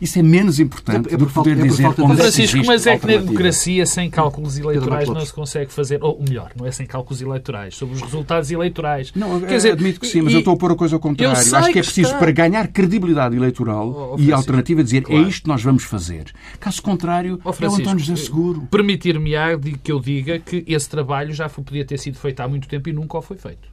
Isso é menos importante é do que poder é dizer onde Francisco, é mas é que na democracia, sem cálculos eleitorais, não se consegue fazer. Ou melhor, não é sem cálculos eleitorais, sobre os resultados eleitorais. Não, Quer dizer, admito que sim, mas e, eu estou a pôr a coisa ao contrário. Acho que é preciso, para ganhar credibilidade eleitoral oh, e alternativa, dizer claro. é isto que nós vamos fazer. Caso contrário, oh, é o António José Seguro. Permitir-me-á que eu diga que esse trabalho já podia ter sido feito há muito tempo e nunca foi feito.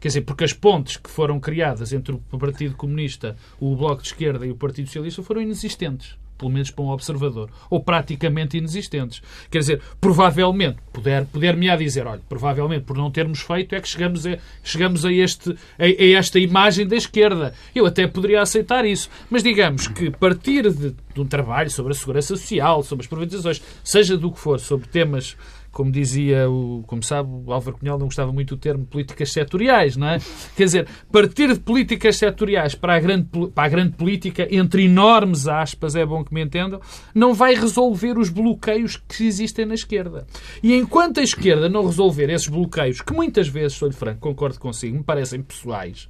Quer dizer, porque as pontes que foram criadas entre o Partido Comunista, o Bloco de Esquerda e o Partido Socialista foram inexistentes pelo menos para um observador, ou praticamente inexistentes. Quer dizer, provavelmente, puder, puder-me a dizer, olha, provavelmente por não termos feito é que chegamos a, chegamos a, este, a, a esta imagem da esquerda. Eu até poderia aceitar isso, mas digamos que partir de, de um trabalho sobre a segurança social, sobre as privatizações, seja do que for, sobre temas como dizia, o, como sabe, o Álvaro Cunhal não gostava muito do termo políticas setoriais, não é? Quer dizer, partir de políticas setoriais para a grande, para a grande política, entre enormes aspas, é bom que me entendam, não vai resolver os bloqueios que existem na esquerda. E enquanto a esquerda não resolver esses bloqueios, que muitas vezes, sou-lhe franco, concordo consigo, me parecem pessoais,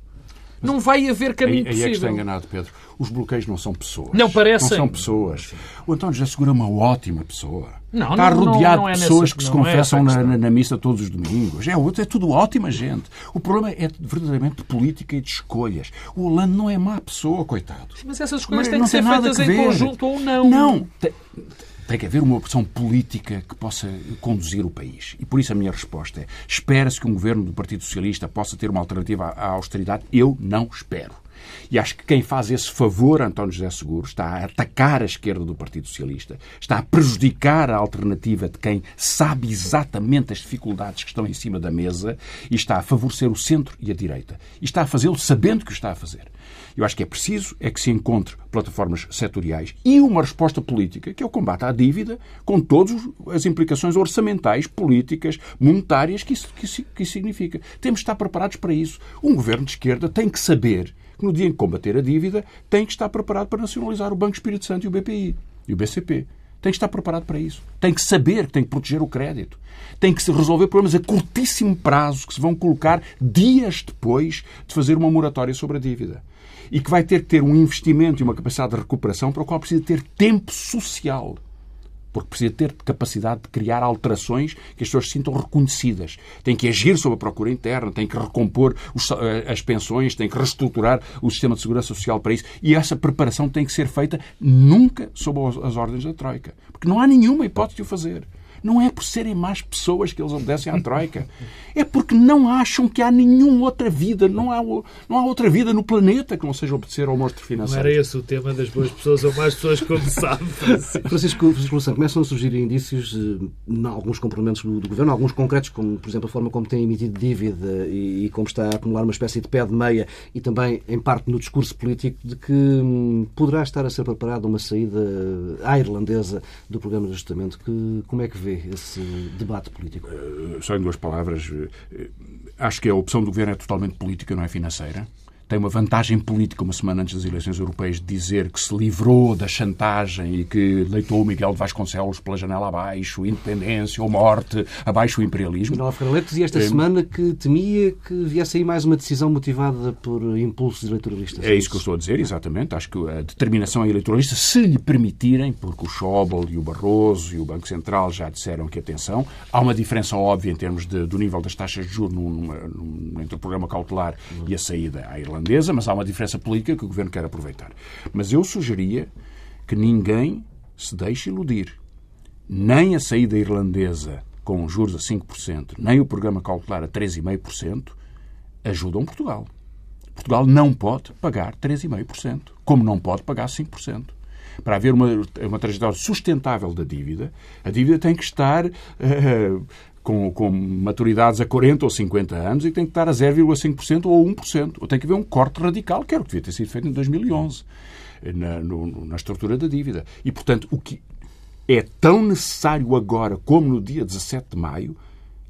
não vai haver caminho aí, possível. Aí é que está enganado, Pedro. Os bloqueios não são pessoas. Não parecem. Não são pessoas. O António já segura uma ótima pessoa. Não, está não, rodeado não, não é de pessoas nessa, que se é confessam é na, na, na, missa todos os domingos. É, é tudo ótima gente. O problema é verdadeiramente de política e de escolhas. O Holanda não é má pessoa, coitado. Mas essas escolhas Mas têm que ser feitas em conjunto ou não. Não. Tem, tem que haver uma opção política que possa conduzir o país. E por isso a minha resposta é: espera-se que um governo do Partido Socialista possa ter uma alternativa à austeridade? Eu não espero. E acho que quem faz esse favor António José Seguro está a atacar a esquerda do Partido Socialista, está a prejudicar a alternativa de quem sabe exatamente as dificuldades que estão em cima da mesa e está a favorecer o centro e a direita. E está a fazê-lo sabendo que o está a fazer. Eu acho que é preciso é que se encontre plataformas setoriais e uma resposta política, que é o combate à dívida, com todas as implicações orçamentais, políticas, monetárias que isso, que que isso significa. Temos de estar preparados para isso. Um governo de esquerda tem que saber que no dia em que combater a dívida tem que estar preparado para nacionalizar o Banco Espírito Santo e o BPI e o BCP. Tem que estar preparado para isso. Tem que saber que tem que proteger o crédito. Tem que resolver problemas a curtíssimo prazo que se vão colocar dias depois de fazer uma moratória sobre a dívida. E que vai ter que ter um investimento e uma capacidade de recuperação para o qual precisa ter tempo social porque precisa ter capacidade de criar alterações que as pessoas se sintam reconhecidas. Tem que agir sobre a procura interna, tem que recompor os, eh, as pensões, tem que reestruturar o sistema de segurança social para isso. E essa preparação tem que ser feita nunca sob as ordens da Troika. Porque não há nenhuma hipótese de o fazer. Não é por serem más pessoas que eles obedecem à Troika. É porque não acham que há nenhuma outra vida, não há, não há outra vida no planeta que não seja obedecer ao monstro financeiro. Não era esse o tema das boas pessoas ou más pessoas, como sabe. Francisco, Francisco Louçã, começam a surgir indícios eh, em alguns comportamentos do, do, Governo, alguns concretos, como, por exemplo, a forma como tem emitido dívida e, e, como está a acumular uma espécie de pé de meia e também, em parte, no discurso político, de que hum, poderá estar a ser preparada uma saída à irlandesa do programa de ajustamento. Que, como é que vê? Vê esse debate político? Uh, só em duas palavras. Uh, acho que a opção do governo é totalmente política, não é financeira tem uma vantagem política uma semana antes das eleições europeias de dizer que se livrou da chantagem e que leitou o Miguel de Vasconcelos pela janela abaixo, independência ou morte, abaixo o imperialismo. Manuel Ferreira dizia esta é... semana que temia que viesse aí mais uma decisão motivada por impulsos eleitoralistas. É isso que eu estou a dizer, exatamente. Acho que a determinação eleitoralista, se lhe permitirem, porque o Schäuble e o Barroso e o Banco Central já disseram que, atenção, há uma diferença óbvia em termos de, do nível das taxas de juros num, num, entre o programa cautelar e a saída à Irlanda irlandesa, mas há uma diferença política que o governo quer aproveitar. Mas eu sugeria que ninguém se deixe iludir. Nem a saída irlandesa com juros a 5%, nem o programa cautelar a 3,5% ajudam Portugal. Portugal não pode pagar 3,5%, como não pode pagar 5%. Para haver uma, uma trajetória sustentável da dívida, a dívida tem que estar uh, com, com maturidades a 40 ou 50 anos e tem que estar a 0,5% ou 1%. Ou tem que haver um corte radical, que era o que devia ter sido feito em 2011, na, no, na estrutura da dívida. E, portanto, o que é tão necessário agora como no dia 17 de maio,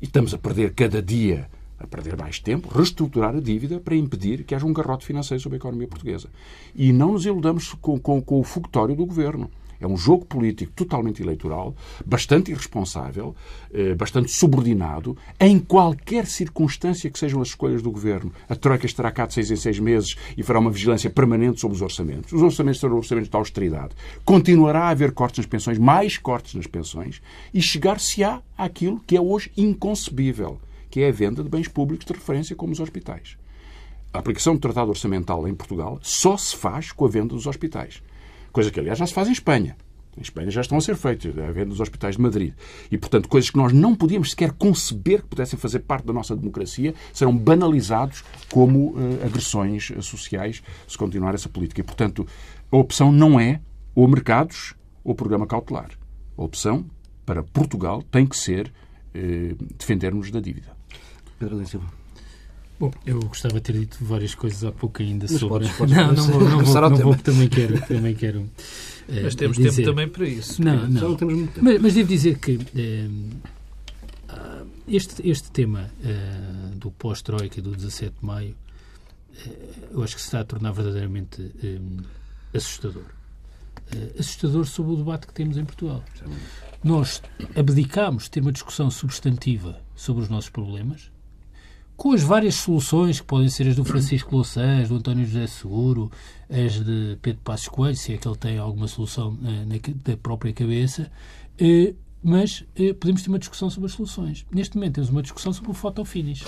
e estamos a perder cada dia a perder mais tempo, reestruturar a dívida para impedir que haja um garrote financeiro sobre a economia portuguesa. E não nos iludamos com, com, com o fogotório do governo. É um jogo político totalmente eleitoral, bastante irresponsável, eh, bastante subordinado. Em qualquer circunstância que sejam as escolhas do governo, a Troika estará cá de seis em seis meses e fará uma vigilância permanente sobre os orçamentos. Os orçamentos serão orçamentos de austeridade. Continuará a haver cortes nas pensões, mais cortes nas pensões, e chegar-se-á àquilo que é hoje inconcebível, que é a venda de bens públicos de referência, como os hospitais. A aplicação do Tratado Orçamental em Portugal só se faz com a venda dos hospitais. Coisa que, aliás, já se faz em Espanha. Em Espanha já estão a ser feitos, a venda dos hospitais de Madrid. E, portanto, coisas que nós não podíamos sequer conceber que pudessem fazer parte da nossa democracia serão banalizados como uh, agressões sociais se continuar essa política. E, portanto, a opção não é ou mercados ou programa cautelar. A opção para Portugal tem que ser uh, defendermos da dívida. Pedro Silva. Bom, eu gostava de ter dito várias coisas há pouco ainda Mas sobre. Podes, podes, não, não vou, não vou, não vou também quero, também quero. Uh, mas temos dizer... tempo também para isso. Não, não. não temos muito tempo. Mas, mas devo dizer que uh, este, este tema uh, do pós-Troika do 17 de maio, eu acho que se está a tornar verdadeiramente assustador. assustador sobre o debate que temos em Portugal. Nós abdicámos de ter uma discussão substantiva sobre os nossos problemas com as várias soluções que podem ser as do Francisco Louçã, as do António José Seguro, as de Pedro Passos Coelho, se é que ele tem alguma solução na, na da própria cabeça, eh, mas eh, podemos ter uma discussão sobre as soluções. Neste momento temos uma discussão sobre o fotofinish,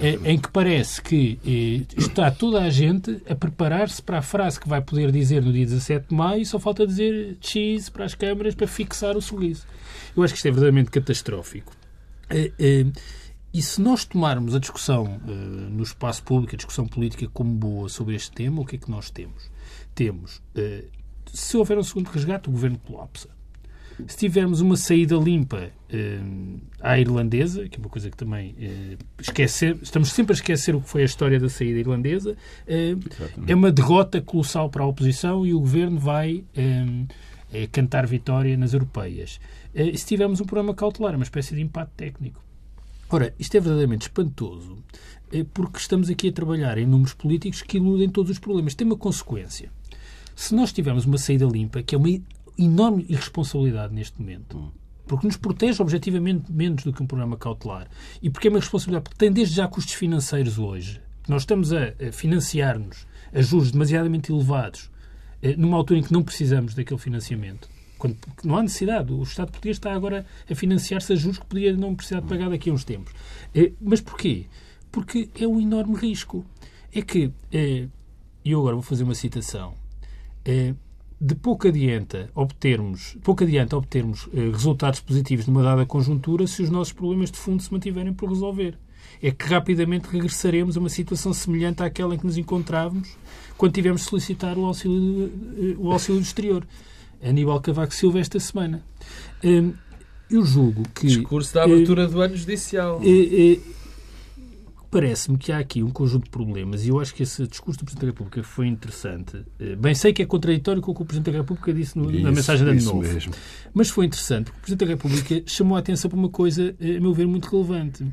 eh, em que parece que eh, está toda a gente a preparar-se para a frase que vai poder dizer no dia 17 de maio e só falta dizer cheese para as câmaras para fixar o sorriso. Eu acho que isto é verdadeiramente catastrófico. E se nós tomarmos a discussão uh, no espaço público, a discussão política como boa sobre este tema, o que é que nós temos? Temos, uh, se houver um segundo resgate, o governo colapsa. Se tivermos uma saída limpa uh, à irlandesa, que é uma coisa que também esquecer, estamos sempre a esquecer o que foi a história da saída irlandesa, é uma derrota colossal para a oposição e o governo vai cantar vitória nas europeias. se tivermos um programa cautelar, uma espécie de empate técnico. Ora, isto é verdadeiramente espantoso eh, porque estamos aqui a trabalhar em números políticos que iludem todos os problemas. Tem uma consequência. Se nós tivermos uma saída limpa, que é uma enorme irresponsabilidade neste momento, hum. porque nos protege objetivamente menos do que um programa cautelar, e porque é uma responsabilidade, porque tem desde já custos financeiros hoje, nós estamos a financiar-nos a juros demasiadamente elevados, eh, numa altura em que não precisamos daquele financiamento, quando não há necessidade. O Estado português está agora a financiar-se a juros que podia não precisar de pagar daqui a uns tempos. É, mas porquê? Porque é um enorme risco. É que, é, e eu agora vou fazer uma citação, é, de pouco adianta obtermos, pouco adianta obtermos resultados positivos numa dada conjuntura se os nossos problemas de fundo se mantiverem por resolver. É que rapidamente regressaremos a uma situação semelhante àquela em que nos encontrávamos quando tivemos de solicitar o auxílio, o auxílio exterior. Aníbal Cavaco Silva esta semana. Hum, eu julgo que... Discurso da abertura do ano judicial. Eh, eh, parece-me que há aqui um conjunto de problemas e eu acho que esse discurso do Presidente da República foi interessante. Eh, bem, sei que é contraditório com o que o Presidente da República disse no, isso, na mensagem de Ano Novo. Mesmo. Mas foi interessante porque o Presidente da República chamou a atenção para uma coisa, a meu ver, muito relevante.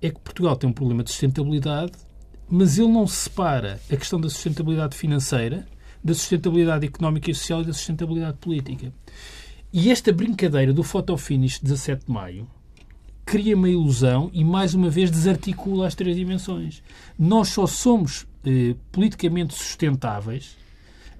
É que Portugal tem um problema de sustentabilidade, mas ele não separa a questão da sustentabilidade financeira da sustentabilidade económica e social e da sustentabilidade política. E esta brincadeira do fotofinish 17 de maio cria uma ilusão e, mais uma vez, desarticula as três dimensões. Nós só somos eh, politicamente sustentáveis,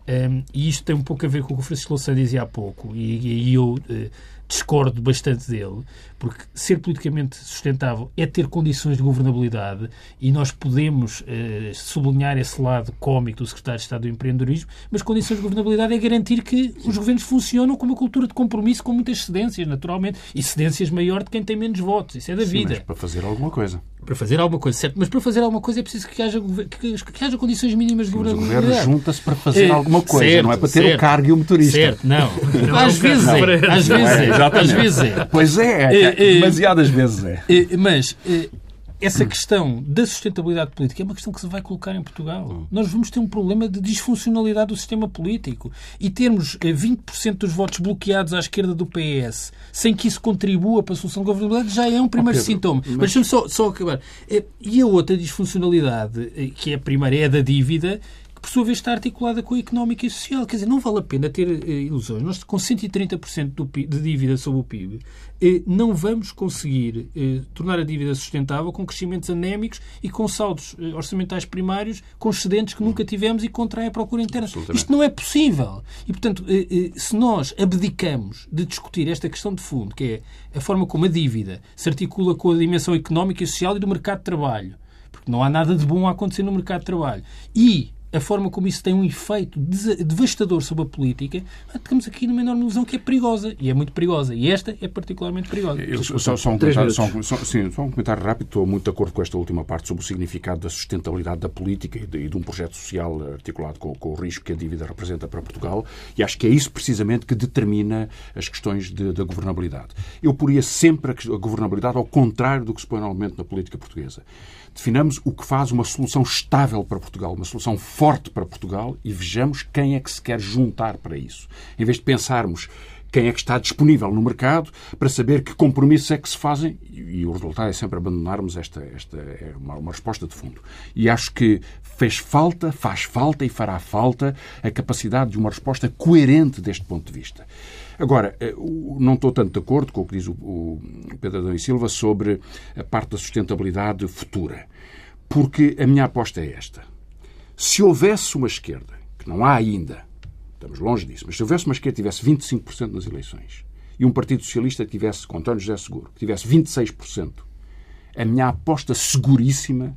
eh, e isto tem um pouco a ver com o que o Francisco Louçã dizia há pouco, e, e eu eh, discordo bastante dele, porque ser politicamente sustentável é ter condições de governabilidade e nós podemos eh, sublinhar esse lado cómico do Secretário de Estado do Empreendedorismo, mas condições de governabilidade é garantir que os governos funcionam com uma cultura de compromisso com muitas cedências, naturalmente, e cedências maior de quem tem menos votos. Isso é da Sim, vida. para fazer alguma coisa. Para fazer alguma coisa, certo. Mas para fazer alguma coisa é preciso que haja, que, que haja condições mínimas de Sim, governabilidade. o governo junta-se para fazer é, alguma coisa, certo, não é para ter certo, o cargo e o motorista. Certo, não. não às vezes é. Às vezes é. Exatamente. Às vezes é. Pois é, é, é demasiadas vezes é. Mas essa questão da sustentabilidade política é uma questão que se vai colocar em Portugal. Nós vamos ter um problema de disfuncionalidade do sistema político e termos 20% eh, dos votos bloqueados à esquerda do PS sem que isso contribua para a solução da governabilidade já é um primeiro oh, Pedro, sintoma. Mas, mas deixa-me só, só acabar. Eh, e a outra disfuncionalidade, eh, que é a primeira, é a da dívida, por sua vez está articulada com a económica e social. Quer dizer, não vale a pena ter uh, ilusões. Nós, com 130% do PIB, de dívida sobre o PIB, uh, eh, não vamos conseguir uh, tornar a dívida sustentável com crescimentos anémicos e com saldos orçamentais primários com excedentes que nunca tivemos e contraem a procura interna. Isto não é possível. E, portanto, se nós abdicamos de discutir esta questão de fundo, que é a forma como a dívida se articula com a dimensão económica e social e do mercado de trabalho, porque não há nada de bom a acontecer no mercado de trabalho, e a forma como isso tem um efeito devastador sobre a política, estamos aqui numa enorme ilusão que é perigosa. E é muito perigosa. E esta é particularmente perigosa. Eu, só, só, um comentário, só, só, sim, só um comentário rápido. Estou muito de acordo com esta última parte sobre o significado da sustentabilidade da política e de, e de um projeto social articulado com, com, o risco que a dívida representa para Portugal. E acho que é isso precisamente que determina as questões da governabilidade. Eu poria sempre a governabilidade ao contrário do que se põe normalmente na política portuguesa. Definamos o que faz uma solução estável para Portugal, uma solução forte para Portugal e vejamos quem é que se quer juntar para isso. Em vez de pensarmos quem é que está disponível no mercado para saber que compromissos é que se fazem e o resultado é sempre abandonarmos esta, esta é uma, uma, resposta de fundo. E acho que fez falta, faz falta e fará falta a capacidade de uma resposta coerente deste ponto de vista. Agora, eh, não estou tanto de acordo com o que diz o Pedro Adão e Silva sobre a parte da sustentabilidade futura, porque a minha aposta é esta. Se houvesse uma esquerda, que não há ainda, estamos longe disso, mas se houvesse uma esquerda que tivesse 25% nas eleições e um Partido Socialista que tivesse, com António José Seguro, que tivesse 26%, a minha aposta seguríssima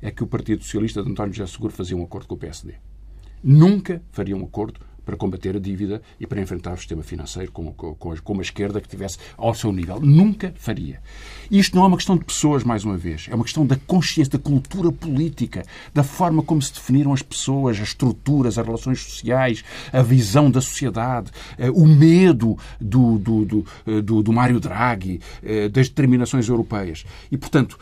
é que o Partido Socialista de António José Seguro fazia um acordo com o PSD. Nunca faria um acordo para combater a dívida e para enfrentar o sistema financeiro com, com, com uma esquerda que tivesse ao seu nível. Nunca faria. Isto não é uma questão de pessoas, mais uma vez. É uma questão da consciência, da cultura política, da forma como se definiram as pessoas, as estruturas, as relações sociais, a visão da sociedade, eh, o medo do, do, do, eh, do, do Mário Draghi, eh, das determinações europeias. E, portanto,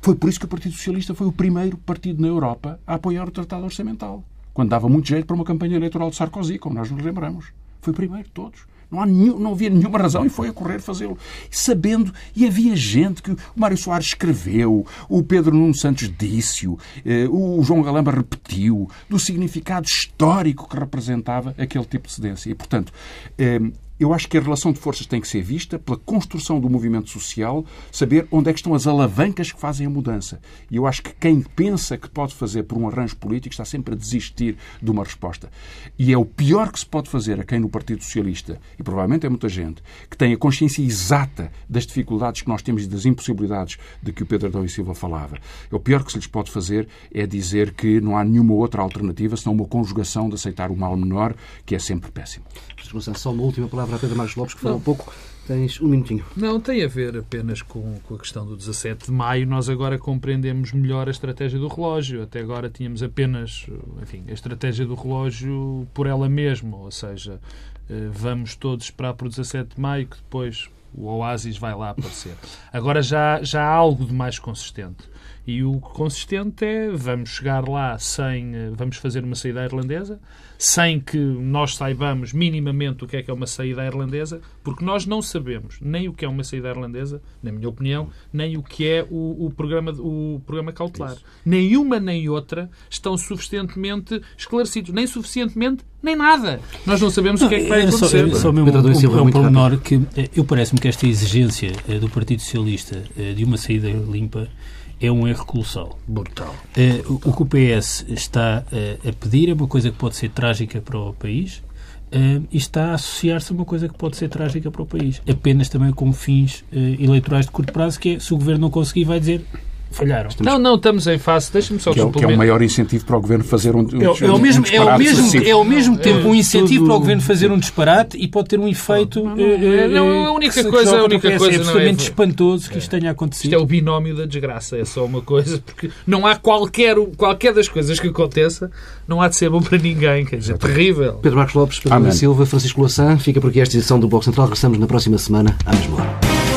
foi por isso que o Partido Socialista foi o primeiro partido na Europa a apoiar o Tratado Orçamental quando dava muito jeito para uma campanha eleitoral de Sarkozy, como nós nos lembramos. Foi primeiro de todos. Não, nenhum, não havia nenhuma razão e foi a correr fazê-lo. Sabendo, e havia gente que o Mário Soares escreveu, o Pedro Nuno Santos disse-o, eh, o João Galamba repetiu, do significado histórico que representava aquele tipo de cedência. E, portanto, eh, eu acho que a relação de forças tem que ser vista pela construção do movimento social, saber onde é que estão as alavancas que fazem a mudança. E eu acho que quem pensa que pode fazer por um arranjo político está sempre a desistir de uma resposta. E é o pior que se pode fazer a quem no Partido Socialista, e provavelmente é muita gente, que tem a consciência exata das dificuldades que nós temos e das impossibilidades de que o Pedro Adão e Silva falava. É o pior que se lhes pode fazer é dizer que não há nenhuma outra alternativa senão uma conjugação de aceitar o mal menor, que é sempre péssimo. Só uma última palavra palavra a Pedro Marcos Lopes, que falou um pouco. Tens um minutinho. Não, tem a ver apenas com, com a questão do 17 de maio. Nós agora compreendemos melhor a estratégia do relógio. Até agora tínhamos apenas, enfim, a estratégia do relógio por ela mesma. Ou seja, eh, vamos todos esperar por 17 de maio, que depois o oásis vai lá aparecer. Agora já, já há algo de mais consistente. E o consistente é vamos chegar lá sem. Eh, vamos fazer uma saída irlandesa, sem que nós saibamos minimamente o que é que é uma saída irlandesa, porque nós não sabemos nem o que é uma saída irlandesa, na minha opinião, nem o que é o, o programa, o programa cautelar. Isso. Nenhuma nem outra estão suficientemente esclarecidos, nem suficientemente, nem nada. Nós não sabemos não, o que é que vai acontecer. Só, só mesmo um, um, um pormenor que eh, eu parece-me que esta exigência eh, do Partido Socialista de uma saída limpa é um erro colossal. Brutal. Uh, o, que o PS está uh, a pedir é uma coisa que pode ser trágica para o país uh, e está a associar-se a uma coisa que pode ser trágica para o país. Apenas também com fins eleitorais de curto prazo, que é se o governo não conseguir, vai dizer falharam. Não, não, estamos em fase. Deixa-me só que é, que é o maior incentivo para o governo fazer um, um, é, é o mesmo, um é o mesmo, é ao mesmo tempo um incentivo tudo... para o governo fazer um disparate e pode ter um efeito. Não, não, não, a única coisa, a única coisa é absolutamente espantoso que isto tenha acontecido. Isto é o binómio da desgraça, é só uma coisa, porque não há qualquer, qualquer das coisas que aconteça, não há de ser bom para ninguém, quer dizer, terrível. Pedro Marcos Lopes, Pedro Silva, Francisco Louçã, fica por aqui esta edição do Bloco Central. Regressamos na próxima semana, à mesma hora.